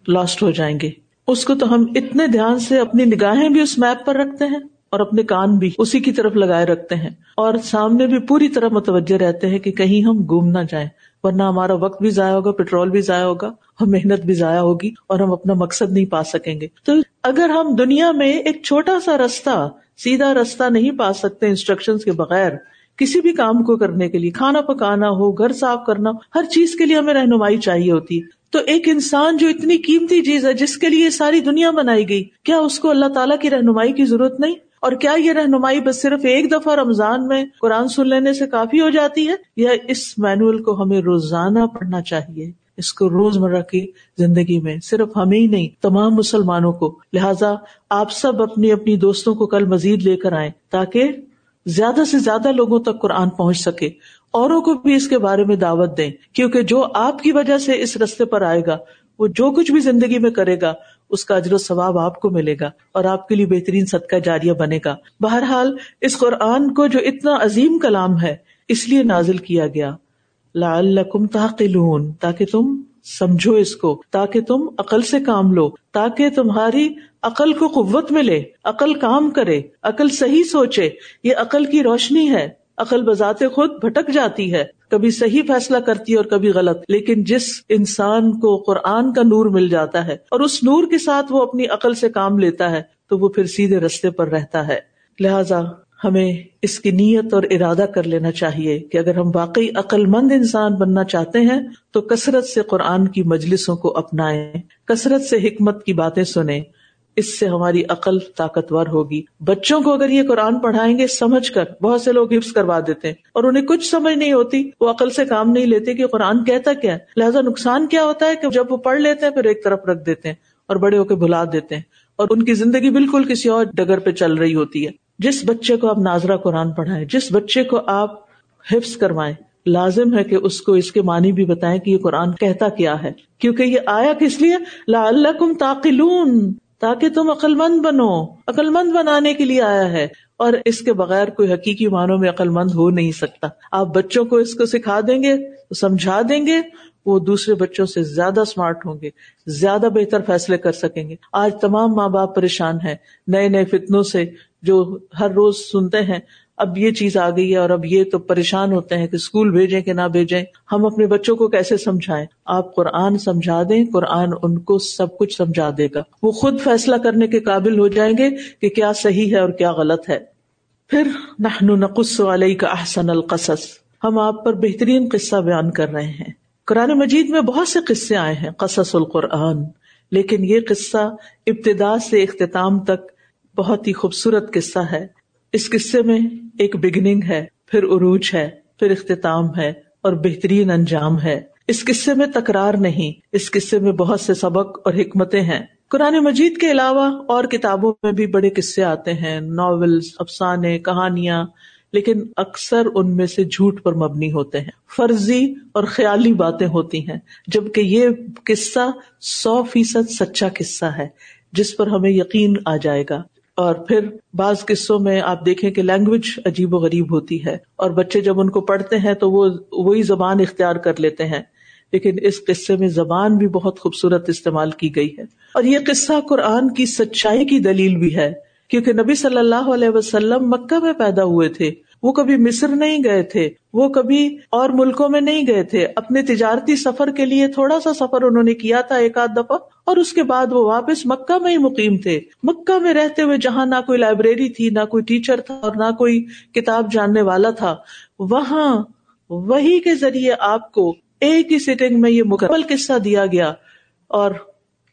لاسٹ ہو جائیں گے۔ اس کو تو ہم اتنے دھیان سے اپنی نگاہیں بھی اس میپ پر رکھتے ہیں۔ اور اپنے کان بھی اسی کی طرف لگائے رکھتے ہیں۔ اور سامنے بھی پوری طرح متوجہ رہتے ہیں کہ کہیں ہم گھوم نہ جائیں، ورنہ ہمارا وقت بھی ضائع ہوگا پیٹرول بھی ضائع ہوگا، اور محنت بھی ضائع ہوگی، اور ہم اپنا مقصد نہیں پا سکیں گے۔ تو اگر ہم دنیا میں ایک چھوٹا سا رستہ، سیدھا رستہ نہیں پا سکتے انسٹرکشن کے بغیر، کسی بھی کام کو کرنے کے لیے، کھانا پکانا ہو، گھر صاف کرنا ہو ہر چیز کے لیے ہمیں رہنمائی چاہیے ہوتی۔ تو ایک انسان جو اتنی قیمتی چیز ہے، جس کے لیے ساری دنیا بنائی گئی، کیا اس کو اللہ تعالیٰ کی رہنمائی کی ضرورت نہیں؟ اور کیا یہ رہنمائی بس صرف ایک دفعہ رمضان میں قرآن سن لینے سے کافی ہو جاتی ہے یا اس مینوئل کو ہمیں روزانہ پڑھنا چاہیے؟ اس کو روز مرہ کی زندگی میں صرف ہمیں ہی نہیں، تمام مسلمانوں کو۔ لہٰذا آپ سب اپنی اپنی دوستوں کو کل مزید لے کر آئیں تاکہ زیادہ سے زیادہ لوگوں تک قرآن پہنچ سکے۔ اوروں کو بھی اس کے بارے میں دعوت دیں، کیونکہ جو آپ کی وجہ سے اس رستے پر آئے گا، وہ جو کچھ بھی زندگی میں کرے گا اس کا اجر و ثواب آپ کو ملے گا اور آپ کے لیے بہترین صدقہ جاریہ بنے گا۔ بہرحال، اس قرآن کو جو اتنا عظیم کلام ہے، اس لیے نازل کیا گیا۔ لعلکم تعقلون، تاکہ تم سمجھو اس کو، تاکہ تم عقل سے کام لو، تاکہ تمہاری عقل کو قوت ملے، عقل کام کرے، عقل صحیح سوچے، یہ عقل کی روشنی ہے۔ عقل بذات خود بھٹک جاتی ہے۔ کبھی صحیح فیصلہ کرتی ہے اور کبھی غلط۔ لیکن جس انسان کو قرآن کا نور مل جاتا ہے اور اس نور کے ساتھ وہ اپنی عقل سے کام لیتا ہے، تو وہ پھر سیدھے رستے پر رہتا ہے۔ لہذا ہمیں اس کی نیت اور ارادہ کر لینا چاہیے کہ اگر ہم واقعی عقل مند انسان بننا چاہتے ہیں، تو کثرت سے قرآن کی مجلسوں کو اپنائیں، کثرت سے حکمت کی باتیں سنیں۔ اس سے ہماری عقل طاقتور ہوگی۔ بچوں کو اگر یہ قرآن پڑھائیں گے، سمجھ کر بہت سے لوگ حفظ کروا دیتے ہیں۔ اور انہیں کچھ سمجھ نہیں ہوتی، وہ عقل سے کام نہیں لیتے کہ قرآن کہتا کیا ہے۔ لہٰذا نقصان کیا ہوتا ہے کہ جب وہ پڑھ لیتے ہیں، پھر ایک طرف رکھ دیتے ہیں اور بڑے ہو کے بھلا دیتے ہیں۔ اور ان کی زندگی بالکل کسی اور ڈگر پہ چل رہی ہوتی ہے۔ جس بچے کو آپ ناظرہ قرآن پڑھائیں، جس بچے کو آپ حفظ کروائیں، لازم ہے کہ اس کو اس کے معنی بھی بتائیں کہ یہ قرآن کہتا کیا ہے۔ کیونکہ یہ آیا کس لیے؟ لا اللہ کم تاکہ تم عقل مند بنو۔ عقل مند بنانے کے لیے آیا ہے، اور اس کے بغیر کوئی حقیقی معنوں میں عقل مند ہو نہیں سکتا۔ آپ بچوں کو اس کو سکھا دیں گے سمجھا دیں گے، وہ دوسرے بچوں سے زیادہ اسمارٹ ہوں گے، زیادہ بہتر فیصلے کر سکیں گے۔ آج تمام ماں باپ پریشان ہیں، نئے نئے فتنوں سے جو ہر روز سنتے ہیں اب یہ چیز آ گئی ہے اور اب یہ تو پریشان ہوتے ہیں کہ اسکول بھیجیں کہ نہ بھیجیں۔ ہم اپنے بچوں کو کیسے سمجھائیں؟ آپ قرآن سمجھا دیں، قرآن ان کو سب کچھ سمجھا دے گا۔ وہ خود فیصلہ کرنے کے قابل ہو جائیں گے کہ کیا صحیح ہے اور کیا غلط ہے۔ پھر نحن نقص علیہ کا احسن القصص۔ ہم آپ پر بہترین قصہ بیان کر رہے ہیں۔ قرآن مجید میں بہت سے قصے آئے ہیں، قصص القرآن۔ لیکن یہ قصہ ابتدا سے اختتام تک بہت ہی خوبصورت قصہ ہے۔ اس قصے میں ایک بگننگ ہے، پھر عروج ہے، پھر اختتام ہے اور بہترین انجام ہے۔ اس قصے میں تکرار نہیں، اس قصے میں بہت سے سبق اور حکمتیں ہیں۔ قرآن مجید کے علاوہ اور کتابوں میں بھی بڑے قصے آتے ہیں ناولس افسانے، کہانیاں، لیکن اکثر ان میں سے جھوٹ پر مبنی ہوتے ہیں۔ فرضی اور خیالی باتیں ہوتی ہیں، جبکہ یہ قصہ سو فیصد سچا قصہ ہے، جس پر ہمیں یقین آ جائے گا۔ اور پھر بعض قصوں میں آپ دیکھیں کہ لینگویج عجیب و غریب ہوتی ہے اور بچے جب ان کو پڑھتے ہیں تو وہ وہی زبان اختیار کر لیتے ہیں، لیکن اس قصے میں زبان بھی بہت خوبصورت استعمال کی گئی ہے۔ اور یہ قصہ قرآن کی سچائی کی دلیل بھی ہے، کیونکہ نبی صلی اللہ علیہ وسلم مکہ میں پیدا ہوئے تھے۔ وہ کبھی مصر نہیں گئے تھے، وہ کبھی اور ملکوں میں نہیں گئے تھے۔ اپنے تجارتی سفر کے لیے تھوڑا سا سفر انہوں نے کیا تھا ایک آدھ دفعہ، اور اس کے بعد وہ واپس مکہ میں ہی مقیم تھے۔ مکہ میں رہتے ہوئے جہاں نہ کوئی لائبریری تھی، نہ کوئی ٹیچر تھا اور نہ کوئی کتاب جاننے والا تھا، وہاں وہی کے ذریعے آپ کو ایک ہی سیٹنگ میں یہ مکمل قصہ دیا گیا۔ اور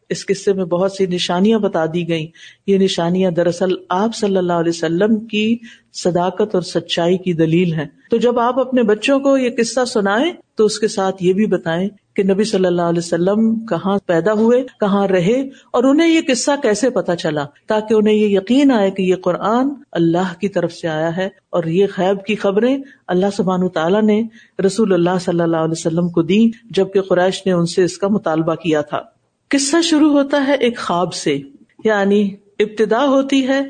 اس قصے میں بہت سی نشانیاں بتا دی گئی یہ نشانیاں دراصل آپ صلی اللہ علیہ وسلم کی صداقت اور سچائی کی دلیل ہے تو جب آپ اپنے بچوں کو یہ قصہ سنائیں، تو اس کے ساتھ یہ بھی بتائیں کہ نبی صلی اللہ علیہ وسلم کہاں پیدا ہوئے، کہاں رہے اور انہیں یہ قصہ کیسے پتا چلا تاکہ انہیں یہ یقین آئے کہ یہ قرآن اللہ کی طرف سے آیا ہے اور یہ خیب کی خبریں اللہ سبحان تعالیٰ نے رسول اللہ صلی اللہ علیہ وسلم کو دی جبکہ قریش نے ان سے اس کا مطالبہ کیا تھا۔ قصہ شروع ہوتا ہے ایک خواب سے یعنی ابتدا ہوتی ہے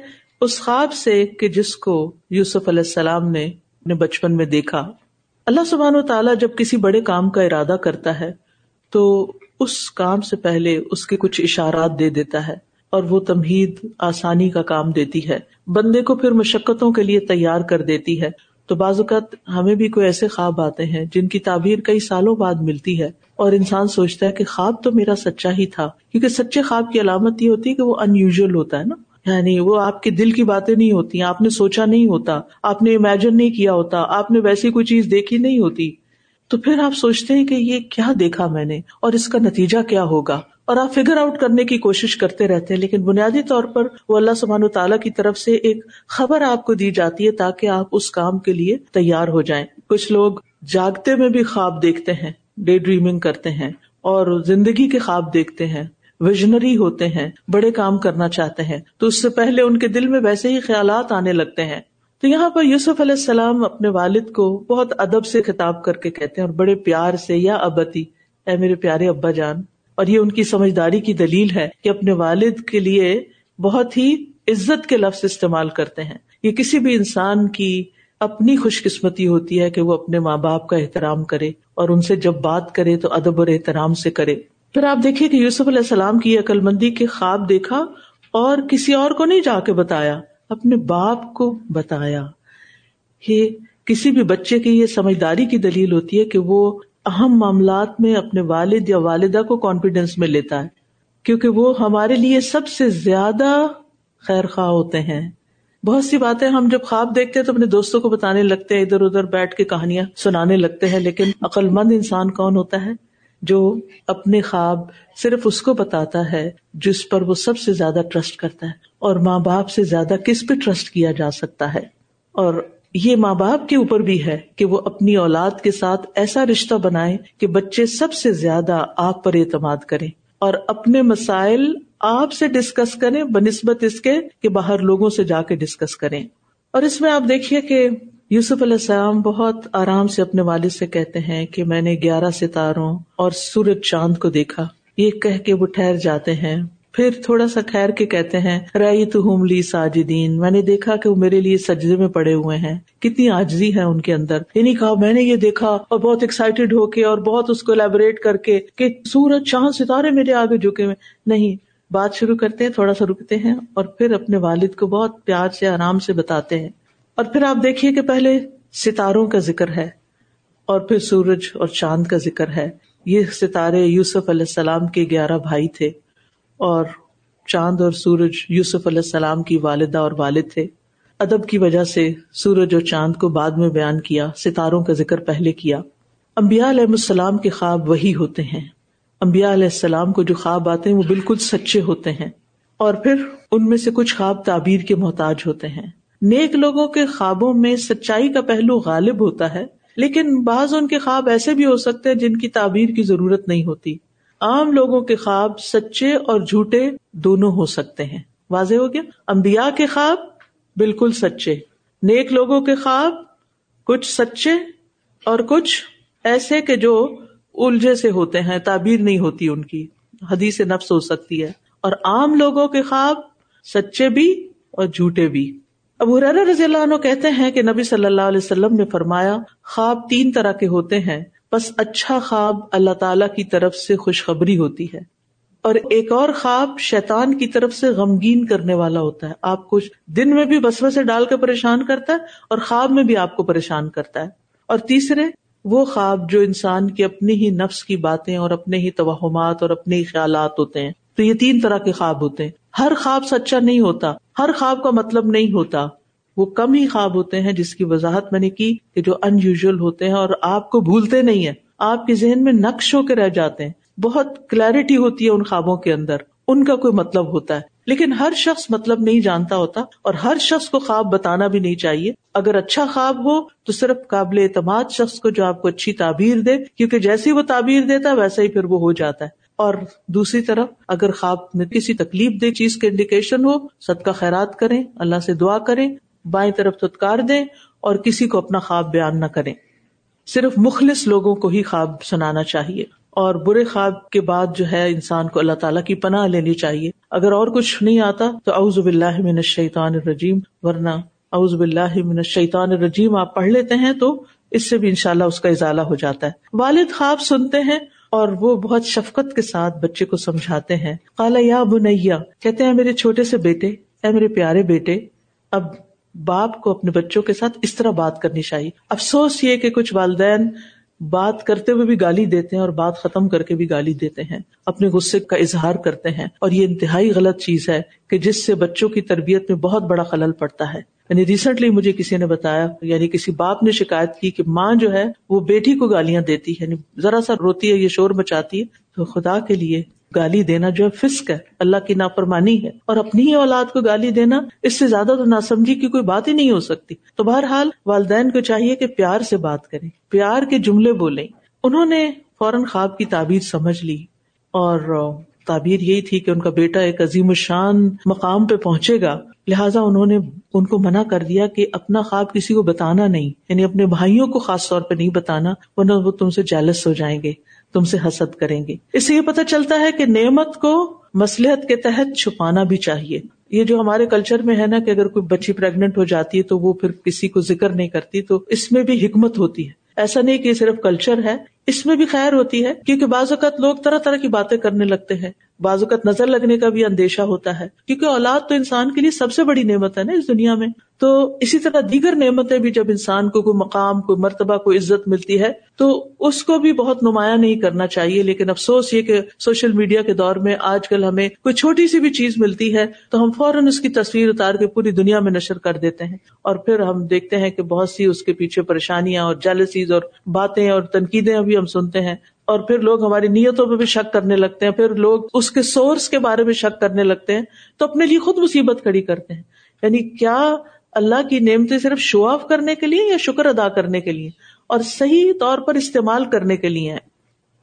اس خواب سے کہ جس کو یوسف علیہ السلام نے اپنے بچپن میں دیکھا۔ اللہ سبحان و تعالیٰ جب کسی بڑے کام کا ارادہ کرتا ہے تو اس کام سے پہلے اس کے کچھ اشارات دے دیتا ہے اور وہ تمہید آسانی کا کام دیتی ہے۔ بندے کو پھر مشقتوں کے لیے تیار کر دیتی ہے۔ تو بعض اوقات ہمیں بھی کوئی ایسے خواب آتے ہیں جن کی تعبیر کئی سالوں بعد ملتی ہے اور انسان سوچتا ہے کہ خواب تو میرا سچا ہی تھا، کیونکہ سچے خواب کی علامت یہ ہوتی ہے کہ وہ ان یوژل ہوتا ہے نا۔ یعنی وہ آپ کے دل کی باتیں نہیں ہوتی، آپ نے سوچا نہیں ہوتا، آپ نے امیجن نہیں کیا ہوتا، آپ نے ویسی کوئی چیز دیکھی نہیں ہوتی۔ تو پھر آپ سوچتے ہیں کہ یہ کیا دیکھا میں نے اور اس کا نتیجہ کیا ہوگا۔ اور آپ فگر آؤٹ کرنے کی کوشش کرتے رہتے ہیں، لیکن بنیادی طور پر وہ اللہ سبحانہ تعالیٰ کی طرف سے ایک خبر آپ کو دی جاتی ہے تاکہ آپ اس کام کے لیے تیار ہو جائیں۔ کچھ لوگ جاگتے میں بھی خواب دیکھتے ہیں ڈے ڈریمنگ کرتے ہیں اور زندگی کے خواب دیکھتے ہیں ویژنری ہوتے ہیں، بڑے کام کرنا چاہتے ہیں۔ تو اس سے پہلے ان کے دل میں ویسے ہی خیالات آنے لگتے ہیں۔ تو یہاں پر یوسف علیہ السلام اپنے والد کو بہت ادب سے خطاب کر کے کہتے ہیں اور بڑے پیار سے، یا ابتی، اے میرے پیارے ابا جان اور یہ ان کی سمجھداری کی دلیل ہے کہ اپنے والد کے لیے بہت ہی عزت کے لفظ استعمال کرتے ہیں۔ یہ کسی بھی انسان کی اپنی خوش قسمتی ہوتی ہے کہ وہ اپنے ماں باپ کا احترام کرے اور ان سے جب بات کرے تو ادب اور احترام سے کرے۔ پھر آپ دیکھیے کہ یوسف علیہ السلام کی عقل مندی کے خواب دیکھا اور کسی اور کو نہیں جا کے بتایا، اپنے باپ کو بتایا۔ یہ کسی بھی بچے کی یہ سمجھداری کی دلیل ہوتی ہے کہ وہ اہم معاملات میں اپنے والد یا والدہ کو کانفیڈینس میں لیتا ہے، کیونکہ وہ ہمارے لیے سب سے زیادہ خیر خواہ ہوتے ہیں۔ بہت سی باتیں ہم جب خواب دیکھتے ہیں تو اپنے دوستوں کو بتانے لگتے ہیں، ادھر ادھر بیٹھ کے کہانیاں سنانے لگتے ہیں، لیکن عقل مند انسان کون ہوتا ہے جو اپنے خواب صرف اس کو بتاتا ہے جس پر وہ سب سے زیادہ ٹرسٹ کرتا ہے، اور ماں باپ سے زیادہ کس پہ ٹرسٹ کیا جا سکتا ہے۔ اور یہ ماں باپ کے اوپر بھی ہے کہ وہ اپنی اولاد کے ساتھ ایسا رشتہ بنائے کہ بچے سب سے زیادہ آپ پر اعتماد کریں اور اپنے مسائل آپ سے ڈسکس کریں بنسبت اس کے کہ باہر لوگوں سے جا کے ڈسکس کریں۔ اور اس میں آپ دیکھیے کہ یوسف علیہ السلام بہت آرام سے اپنے والد سے کہتے ہیں کہ میں نے گیارہ ستاروں اور سورج چاند کو دیکھا۔ یہ کہہ کے وہ ٹھہر جاتے ہیں۔ پھر تھوڑا سا ٹھہر کے کہتے ہیں رئی تو ہوم لی ساجدین، میں نے دیکھا کہ وہ میرے لیے سجدے میں پڑے ہوئے ہیں۔ کتنی آجزی ہے ان کے اندر۔ یعنی کہا، میں نے یہ دیکھا اور بہت ایکسائٹیڈ ہو کے اور بہت اس کو الیبوریٹ کر کے کہ سورج چاند ستارے میرے آگے جھکے ہوئے۔ نہیں، بات شروع کرتے ہیں، تھوڑا سا رکتے ہیں اور پھر اپنے والد کو بہت پیار سے، آرام سے بتاتے ہیں۔ اور پھر آپ دیکھیے کہ پہلے ستاروں کا ذکر ہے اور پھر سورج اور چاند کا ذکر ہے۔ یہ ستارے یوسف علیہ السلام کے گیارہ بھائی تھے۔ اور چاند اور سورج یوسف علیہ السلام کی والدہ اور والد تھے۔ ادب کی وجہ سے سورج اور چاند کو بعد میں بیان کیا، ستاروں کا ذکر پہلے کیا۔ امبیا علیہ السلام کے خواب وہی ہوتے ہیں۔ امبیا علیہ السلام کو جو خواب آتے ہیں وہ بالکل سچے ہوتے ہیں۔ اور پھر ان میں سے کچھ خواب تعبیر کے محتاج ہوتے ہیں۔ نیک لوگوں کے خوابوں میں سچائی کا پہلو غالب ہوتا ہے، لیکن بعض ان کے خواب ایسے بھی ہو سکتے ہیں جن کی تعبیر کی ضرورت نہیں ہوتی۔ عام لوگوں کے خواب سچے اور جھوٹے دونوں ہو سکتے ہیں۔ واضح ہو گیا؟ امبیا کے خواب بالکل سچے۔ نیک لوگوں کے خواب کچھ سچے اور کچھ ایسے کہ جو الجھے سے ہوتے ہیں، تعبیر نہیں ہوتی ان کی۔ حدیث نفس ہو سکتی ہے۔ اور عام لوگوں کے خواب سچے بھی اور جھوٹے بھی۔ ابو رضی اللہ عنہ کہتے ہیں کہ نبی صلی اللہ علیہ وسلم نے فرمایا، خواب تین طرح کے ہوتے ہیں۔ بس اچھا خواب اللہ تعالی کی طرف سے خوشخبری ہوتی ہے۔ اور ایک اور خواب شیطان کی طرف سے غمگین کرنے والا ہوتا ہے۔ آپ کو دن میں بھی بسو سے ڈال کے پریشان کرتا ہے اور خواب میں بھی آپ کو پریشان کرتا ہے۔ اور تیسرے، وہ خواب جو انسان کی اپنی ہی نفس کی باتیں اور اپنے ہی توہمات اور اپنے ہی خیالات ہوتے ہیں۔ تو یہ تین طرح کے خواب ہوتے ہیں۔ ہر خواب سچا نہیں ہوتا، ہر خواب کا مطلب نہیں ہوتا۔ وہ کم ہی خواب ہوتے ہیں جس کی وضاحت میں نے کی کہ جو ان یوژل ہوتے ہیں اور آپ کو بھولتے نہیں ہیں، آپ کے ذہن میں نقش ہو کے رہ جاتے ہیں۔ بہت کلیرٹی ہوتی ہے ان خوابوں کے اندر۔ ان کا کوئی مطلب ہوتا ہے۔ لیکن ہر شخص مطلب نہیں جانتا ہوتا اور ہر شخص کو خواب بتانا بھی نہیں چاہیے۔ اگر اچھا خواب ہو تو صرف قابل اعتماد شخص کو جو آپ کو اچھی تعبیر دے، کیونکہ جیسی وہ تعبیر دیتا ہے ویسا ہی پھر وہ ہو جاتا ہے۔ اور دوسری طرف اگر خواب میں کسی تکلیف دہ چیز کے انڈیکیشن ہو سب کا خیرات کریں، اللہ سے دعا کریں بائیں طرف تتکار دیں اور کسی کو اپنا خواب بیان نہ کریں۔ صرف مخلص لوگوں کو ہی خواب سنانا چاہیے اور برے خواب کے بعد جو ہے انسان کو اللہ تعالیٰ کی پناہ لینی چاہیے۔ اگر اور کچھ نہیں آتا تو اعوذ باللہ من الشیطان الرجیم، ورنہ اعوذ باللہ من الشیطان الرجیم آپ پڑھ لیتے ہیں تو اس سے بھی انشاءاللہ اس کا اضالہ ہو جاتا ہے۔ والد خواب سنتے ہیں اور وہ بہت شفقت کے ساتھ بچے کو سمجھاتے ہیں۔ کالا یا بنیا کہتے ہیں میرے چھوٹے سے بیٹے، اے میرے پیارے بیٹے، اب باپ کو اپنے بچوں کے ساتھ اس طرح بات کرنی چاہیے۔ افسوس یہ کہ کچھ والدین بات کرتے ہوئے بھی گالی دیتے ہیں اور بات ختم کر کے بھی گالی دیتے ہیں۔ اپنے غصے کا اظہار کرتے ہیں۔ اور یہ انتہائی غلط چیز ہے کہ جس سے بچوں کی تربیت میں بہت بڑا خلل پڑتا ہے۔ یعنی ریسنٹلی مجھے کسی نے بتایا یعنی کسی باپ نے شکایت کی کہ ماں جو ہے وہ بیٹی کو گالیاں دیتی ہے۔ یعنی ذرا سا روتی ہے، یہ شور مچاتی ہے۔ تو خدا کے لیے گالی دینا جو ہے فسک ہے، اللہ کی نافرمانی ہے۔ اور اپنی ہی اولاد کو گالی دینا، اس سے زیادہ تو نہ سمجھی کی کوئی بات ہی نہیں ہو سکتی۔ تو بہرحال والدین کو چاہیے کہ پیار سے بات کریں، پیار کے جملے بولیں۔ انہوں نے فوراً خواب کی تعبیر سمجھ لی۔ اور تعبیر یہی تھی کہ ان کا بیٹا ایک عظیم الشان مقام پہ پہنچے گا۔ لہٰذا انہوں نے ان کو منع کر دیا کہ اپنا خواب کسی کو بتانا نہیں یعنی اپنے بھائیوں کو خاص طور پہ نہیں بتانا، ورنہ وہ تم سے جیلس ہو جائیں گے۔ تم سے حسد کریں گے۔ اس سے یہ پتا چلتا ہے کہ نعمت کو مسلحت کے تحت چھپانا بھی چاہیے۔ یہ جو ہمارے کلچر میں ہے نا کہ اگر کوئی بچی پریگنٹ ہو جاتی ہے تو وہ پھر کسی کو ذکر نہیں کرتی، تو اس میں بھی حکمت ہوتی ہے۔ ایسا نہیں کہ یہ صرف کلچر ہے، اس میں بھی خیر ہوتی ہے، کیونکہ بعض اوقات لوگ طرح طرح کی باتیں کرنے لگتے ہیں۔ بعض اوقات نظر لگنے کا بھی اندیشہ ہوتا ہے، کیونکہ اولاد تو انسان کے لیے سب سے بڑی نعمت ہے نا اس دنیا میں۔ تو اسی طرح دیگر نعمتیں بھی جب انسان کو کوئی مقام، کوئی مرتبہ، کوئی عزت ملتی ہے، تو اس کو بھی بہت نمایاں نہیں کرنا چاہیے۔ لیکن افسوس، یہ کہ سوشل میڈیا کے دور میں آج کل ہمیں کوئی چھوٹی سی بھی چیز ملتی ہے، تو ہم فوراً اس کی تصویر اتار کے پوری دنیا میں نشر کر دیتے ہیں۔ اور پھر ہم دیکھتے ہیں کہ بہت سی اس کے پیچھے پریشانیاں اور جیلسیز اور باتیں اور تنقیدیں ابھی ہم سنتے ہیں۔ اور پھر لوگ ہماری نیتوں پہ بھی شک کرنے لگتے ہیں، پھر لوگ اس کے سورس کے بارے میں شک کرنے لگتے ہیں، تو اپنے لیے خود مصیبت کھڑی کرتے ہیں۔ یعنی کیا اللہ کی نعمتیں صرف شو آف کرنے کے لیے یا شکر ادا کرنے کے لیے؟ اور صحیح طور پر استعمال کرنے کے لیے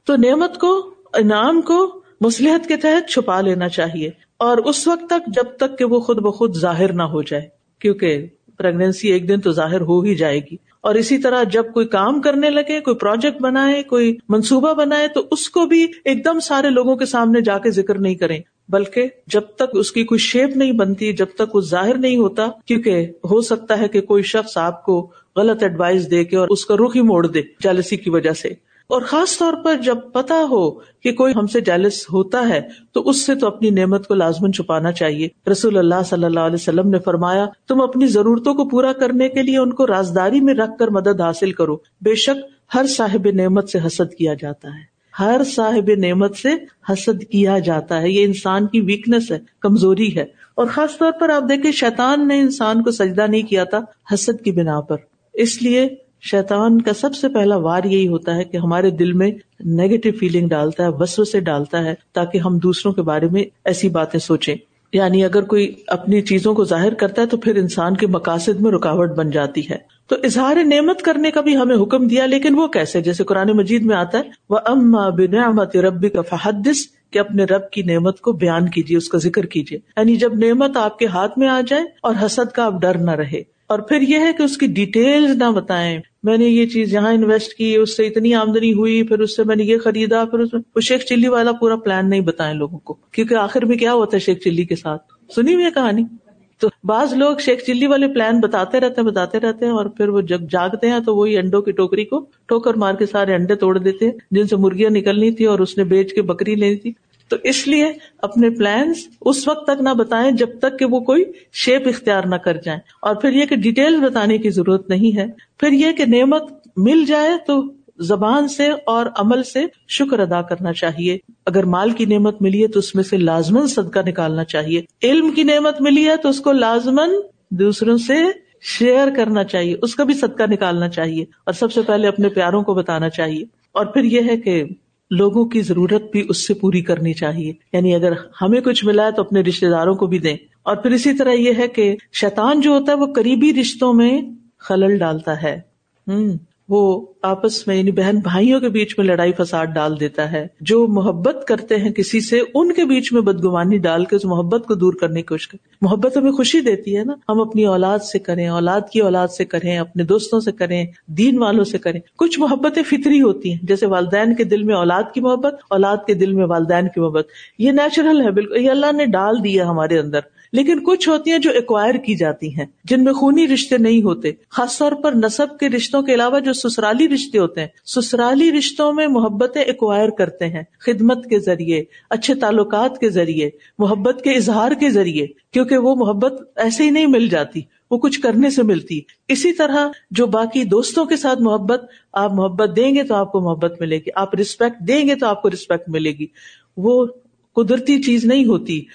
تو نعمت کو، انعام کو مسلحت کے تحت چھپا لینا چاہیے۔ اور اس وقت تک جب تک کہ وہ خود بخود ظاہر نہ ہو جائے، کیونکہ پرگنسی ایک دن تو ظاہر ہو ہی جائے گی۔ اور اسی طرح جب کوئی کام کرنے لگے، کوئی پروجیکٹ بنائے، کوئی منصوبہ بنائے، تو اس کو بھی ایک دم سارے لوگوں کے سامنے جا کے ذکر نہیں کریں۔ بلکہ جب تک اس کی کوئی شیپ نہیں بنتی، جب تک وہ ظاہر نہیں ہوتا، کیونکہ ہو سکتا ہے کہ کوئی شخص آپ کو غلط ایڈوائس دے کے اور اس کا رخ ہی موڑ دے جالسی کی وجہ سے۔ اور خاص طور پر جب پتا ہو کہ کوئی ہم سے جیلس ہوتا ہے، تو اس سے تو اپنی نعمت کو لازمن چھپانا چاہیے۔ رسول اللہ صلی اللہ علیہ وسلم نے فرمایا، تم اپنی ضرورتوں کو پورا کرنے کے لیے ان کو رازداری میں رکھ کر مدد حاصل کرو۔ بے شک ہر صاحب نعمت سے حسد کیا جاتا ہے۔ ہر صاحب نعمت سے حسد کیا جاتا ہے۔ یہ انسان کی ویکنیس ہے، کمزوری ہے۔ اور خاص طور پر آپ دیکھیں، شیطان نے انسان کو سجدہ نہیں کیا تھا، حسد کی بنا پر۔ اس لیے شیطان کا سب سے پہلا وار یہی ہوتا ہے کہ ہمارے دل میں نیگیٹو فیلنگ ڈالتا ہے وسو سے ڈالتا ہے، تاکہ ہم دوسروں کے بارے میں ایسی باتیں سوچیں۔ یعنی اگر کوئی اپنی چیزوں کو ظاہر کرتا ہے تو پھر انسان کے مقاصد میں رکاوٹ بن جاتی ہے۔ تو اظہار نعمت کرنے کا بھی ہمیں حکم دیا، لیکن وہ کیسے؟ جیسے قرآن مجید میں آتا ہے وہ اما بنعمت ربی کا فحدث، کہ اپنے رب کی نعمت کو بیان کیجیے اس کا ذکر کیجیے یعنی جب نعمت آپ کے ہاتھ میں آ جائے اور حسد کا اب ڈر نہ رہے۔ اور پھر یہ ہے کہ اس کی ڈیٹیل نہ بتائیں۔ میں نے یہ چیز یہاں انویسٹ کی، اس سے اتنی آمدنی ہوئی، پھر اس سے میں نے یہ خریدا، پھر اس میں وہ شیخ چلی والا پورا پلان نہیں بتائے لوگوں کو۔ کیونکہ آخر میں کیا ہوتا ہے شیخ چلی کے ساتھ؟ سنی ہوئی کہانی؟ تو بعض لوگ شیخ چلی والے پلان بتاتے رہتے ہیں، بتاتے رہتے ہیں، اور پھر وہ جب جاگتے ہیں تو وہی انڈوں کی ٹوکری کو ٹوکر مار کے سارے انڈے توڑ دیتے ہیں، جن سے مرغیاں نکلنی تھی اور اس نے بیچ کے بکری لینی تھی۔ تو اس لیے اپنے پلانس اس وقت تک نہ بتائیں جب تک کہ وہ کوئی شیپ اختیار نہ کر جائیں۔ اور پھر یہ کہ ڈیٹیل بتانے کی ضرورت نہیں ہے۔ پھر یہ کہ نعمت مل جائے تو زبان سے اور عمل سے شکر ادا کرنا چاہیے۔ اگر مال کی نعمت ملی ہے تو اس میں سے لازمن صدقہ نکالنا چاہیے۔ علم کی نعمت ملی ہے تو اس کو لازمن دوسروں سے شیئر کرنا چاہیے۔ اس کا بھی صدقہ نکالنا چاہیے۔ اور سب سے پہلے اپنے پیاروں کو بتانا چاہیے۔ اور پھر یہ ہے کہ لوگوں کی ضرورت بھی اس سے پوری کرنی چاہیے۔ یعنی اگر ہمیں کچھ ملا ہے تو اپنے رشتے داروں کو بھی دیں۔ اور پھر اسی طرح یہ ہے کہ شیطان جو ہوتا ہے وہ قریبی رشتوں میں خلل ڈالتا ہے۔ ہوں وہ آپس میں یعنی بہن بھائیوں کے بیچ میں لڑائی فساد ڈال دیتا ہے۔ جو محبت کرتے ہیں کسی سے، ان کے بیچ میں بدگمانی ڈال کے اس محبت کو دور کرنے کی کوشش کریں محبت ہمیں خوشی دیتی ہے نا۔ ہم اپنی اولاد سے کریں، اولاد کی اولاد سے کریں، اپنے دوستوں سے کریں، دین والوں سے کریں۔ کچھ محبتیں فطری ہوتی ہیں، جیسے والدین کے دل میں اولاد کی محبت، اولاد کے دل میں والدین کی محبت۔ یہ نیچرل ہے، بالکل۔ یہ اللہ نے ڈال دیا ہمارے اندر۔ لیکن کچھ ہوتی ہیں جو ایکوائر کی جاتی ہیں، جن میں خونی رشتے نہیں ہوتے، خاص طور پر نصب کے رشتوں کے علاوہ جو سسرالی رشتے ہوتے ہیں۔ سسرالی رشتوں میں محبتیں ایکوائر کرتے ہیں، خدمت کے ذریعے، اچھے تعلقات کے ذریعے، محبت کے اظہار کے ذریعے، کیونکہ وہ محبت ایسے ہی نہیں مل جاتی، وہ کچھ کرنے سے ملتی۔ اسی طرح جو باقی دوستوں کے ساتھ محبت، آپ محبت دیں گے تو آپ کو محبت ملے گی، آپ رسپیکٹ دیں گے تو آپ کو رسپیکٹ ملے گی۔ وہ قدرتی چیز نہیں ہوتی۔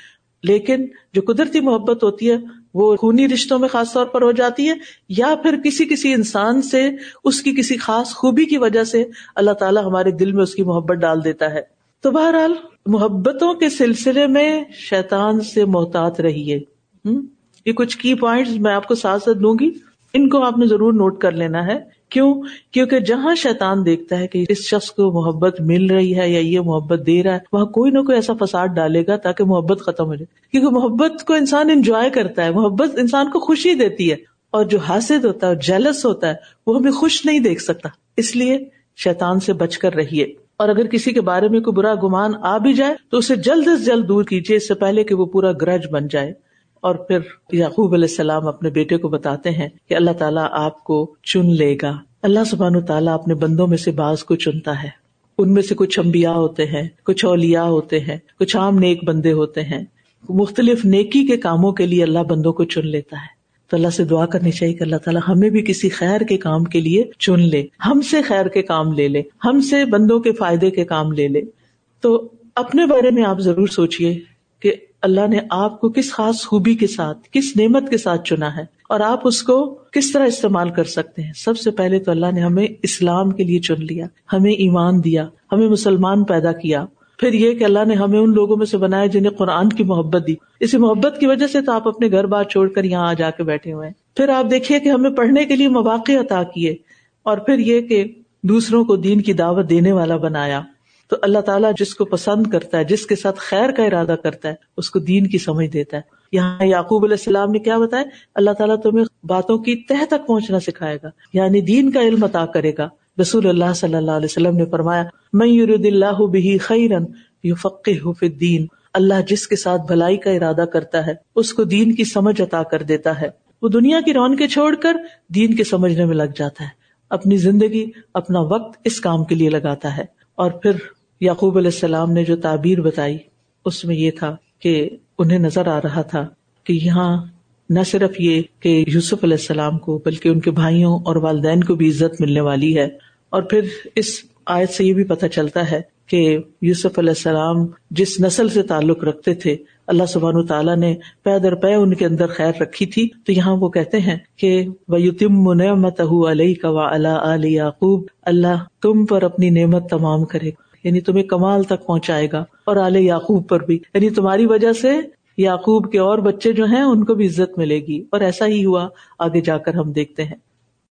لیکن جو قدرتی محبت ہوتی ہے وہ خونی رشتوں میں خاص طور پر ہو جاتی ہے یا پھر کسی کسی انسان سے اس کی کسی خاص خوبی کی وجہ سے اللہ تعالیٰ ہمارے دل میں اس کی محبت ڈال دیتا ہے۔ تو بہرحال محبتوں کے سلسلے میں شیطان سے محتاط رہیے۔ یہ کچھ کی پوائنٹ میں آپ کو ساتھ ساتھ دوں گی۔ ان کو آپ نے ضرور نوٹ کر لینا ہے۔ کیوں؟ کیونکہ جہاں شیطان دیکھتا ہے کہ اس شخص کو محبت مل رہی ہے یا یہ محبت دے رہا ہے، وہاں کوئی نہ کوئی ایسا فساد ڈالے گا تاکہ محبت ختم ہو جائے۔ کیونکہ محبت کو انسان انجوائے کرتا ہے، محبت انسان کو خوشی دیتی ہے۔ اور جو حاصل ہوتا ہے جیلس ہوتا ہے، وہ ہمیں خوش نہیں دیکھ سکتا۔ اس لیے شیطان سے بچ کر رہیے۔ اور اگر کسی کے بارے میں کوئی برا گمان آ بھی جائے، تو اسے جلد از جلد دور کیجیے اس سے پہلے کہ وہ پورا گرج بن جائے۔ اور پھر یعقوب علیہ السلام اپنے بیٹے کو بتاتے ہیں کہ اللہ تعالیٰ آپ کو چن لے گا۔ اللہ سبحان تعالیٰ اپنے بندوں میں سے بعض کو چنتا ہے۔ ان میں سے کچھ امبیا ہوتے ہیں، کچھ اولیا ہوتے ہیں، کچھ عام نیک بندے ہوتے ہیں۔ مختلف نیکی کے کاموں کے لیے اللہ بندوں کو چن لیتا ہے۔ تو اللہ سے دعا کرنی چاہیے کہ اللہ تعالیٰ ہمیں بھی کسی خیر کے کام کے لیے چن لے۔ ہم سے خیر کے کام لے لے۔ ہم سے بندوں کے فائدے کے کام لے لے۔ تو اپنے بارے میں آپ ضرور سوچیے کہ اللہ نے آپ کو کس خاص خوبی کے ساتھ، کس نعمت کے ساتھ چنا ہے؟ اور آپ اس کو کس طرح استعمال کر سکتے ہیں؟ سب سے پہلے تو اللہ نے ہمیں اسلام کے لیے چن لیا، ہمیں ایمان دیا، ہمیں مسلمان پیدا کیا۔ پھر یہ کہ اللہ نے ہمیں ان لوگوں میں سے بنایا جنہیں قرآن کی محبت دی۔ اسی محبت کی وجہ سے تو آپ اپنے گھر بار چھوڑ کر یہاں آ جا کے بیٹھے ہوئے ہیں۔ پھر آپ دیکھیے کہ ہمیں پڑھنے کے لیے مواقع عطا کیے، اور پھر یہ کہ دوسروں کو دین کی دعوت دینے والا بنایا۔ تو اللہ تعالیٰ جس کو پسند کرتا ہے، جس کے ساتھ خیر کا ارادہ کرتا ہے، اس کو دین کی سمجھ دیتا ہے۔ یہاں یعقوب علیہ السلام نے کیا بتایا؟ اللہ تعالیٰ تمہیں باتوں کی تہ تک پہنچنا سکھائے گا یعنی دین کا علم عطا کرے گا۔ رسول اللہ صلی اللہ علیہ وسلم نے فرمایا میں یورد اللہ بھی خیرن یو فقی دین اللہ جس کے ساتھ بھلائی کا ارادہ کرتا ہے، اس کو دین کی سمجھ عطا کر دیتا ہے۔ وہ دنیا کی رونقیں چھوڑ کر دین کے سمجھنے میں لگ جاتا ہے۔ اپنی زندگی، اپنا وقت اس کام کے لیے لگاتا ہے۔ اور پھر یعقوب علیہ السلام نے جو تعبیر بتائی، اس میں یہ تھا کہ انہیں نظر آ رہا تھا کہ یہاں نہ صرف یہ کہ یوسف علیہ السلام کو، بلکہ ان کے بھائیوں اور والدین کو بھی عزت ملنے والی ہے۔ اور پھر اس آیت سے یہ بھی پتہ چلتا ہے کہ یوسف علیہ السلام جس نسل سے تعلق رکھتے تھے اللہ سبحان تعالیٰ نے پے در پے ان کے اندر خیر رکھی تھی۔ تو یہاں وہ کہتے ہیں کہ ویتم نعمت علیہ کا اللہ یعقوب، اللہ تم پر اپنی نعمت تمام کرے گا یعنی تمہیں کمال تک پہنچائے گا، اور آل یعقوب پر بھی۔ یعنی تمہاری وجہ سے یعقوب کے اور بچے جو ہیں، ان کو بھی عزت ملے گی۔ اور ایسا ہی ہوا، آگے جا کر ہم دیکھتے ہیں۔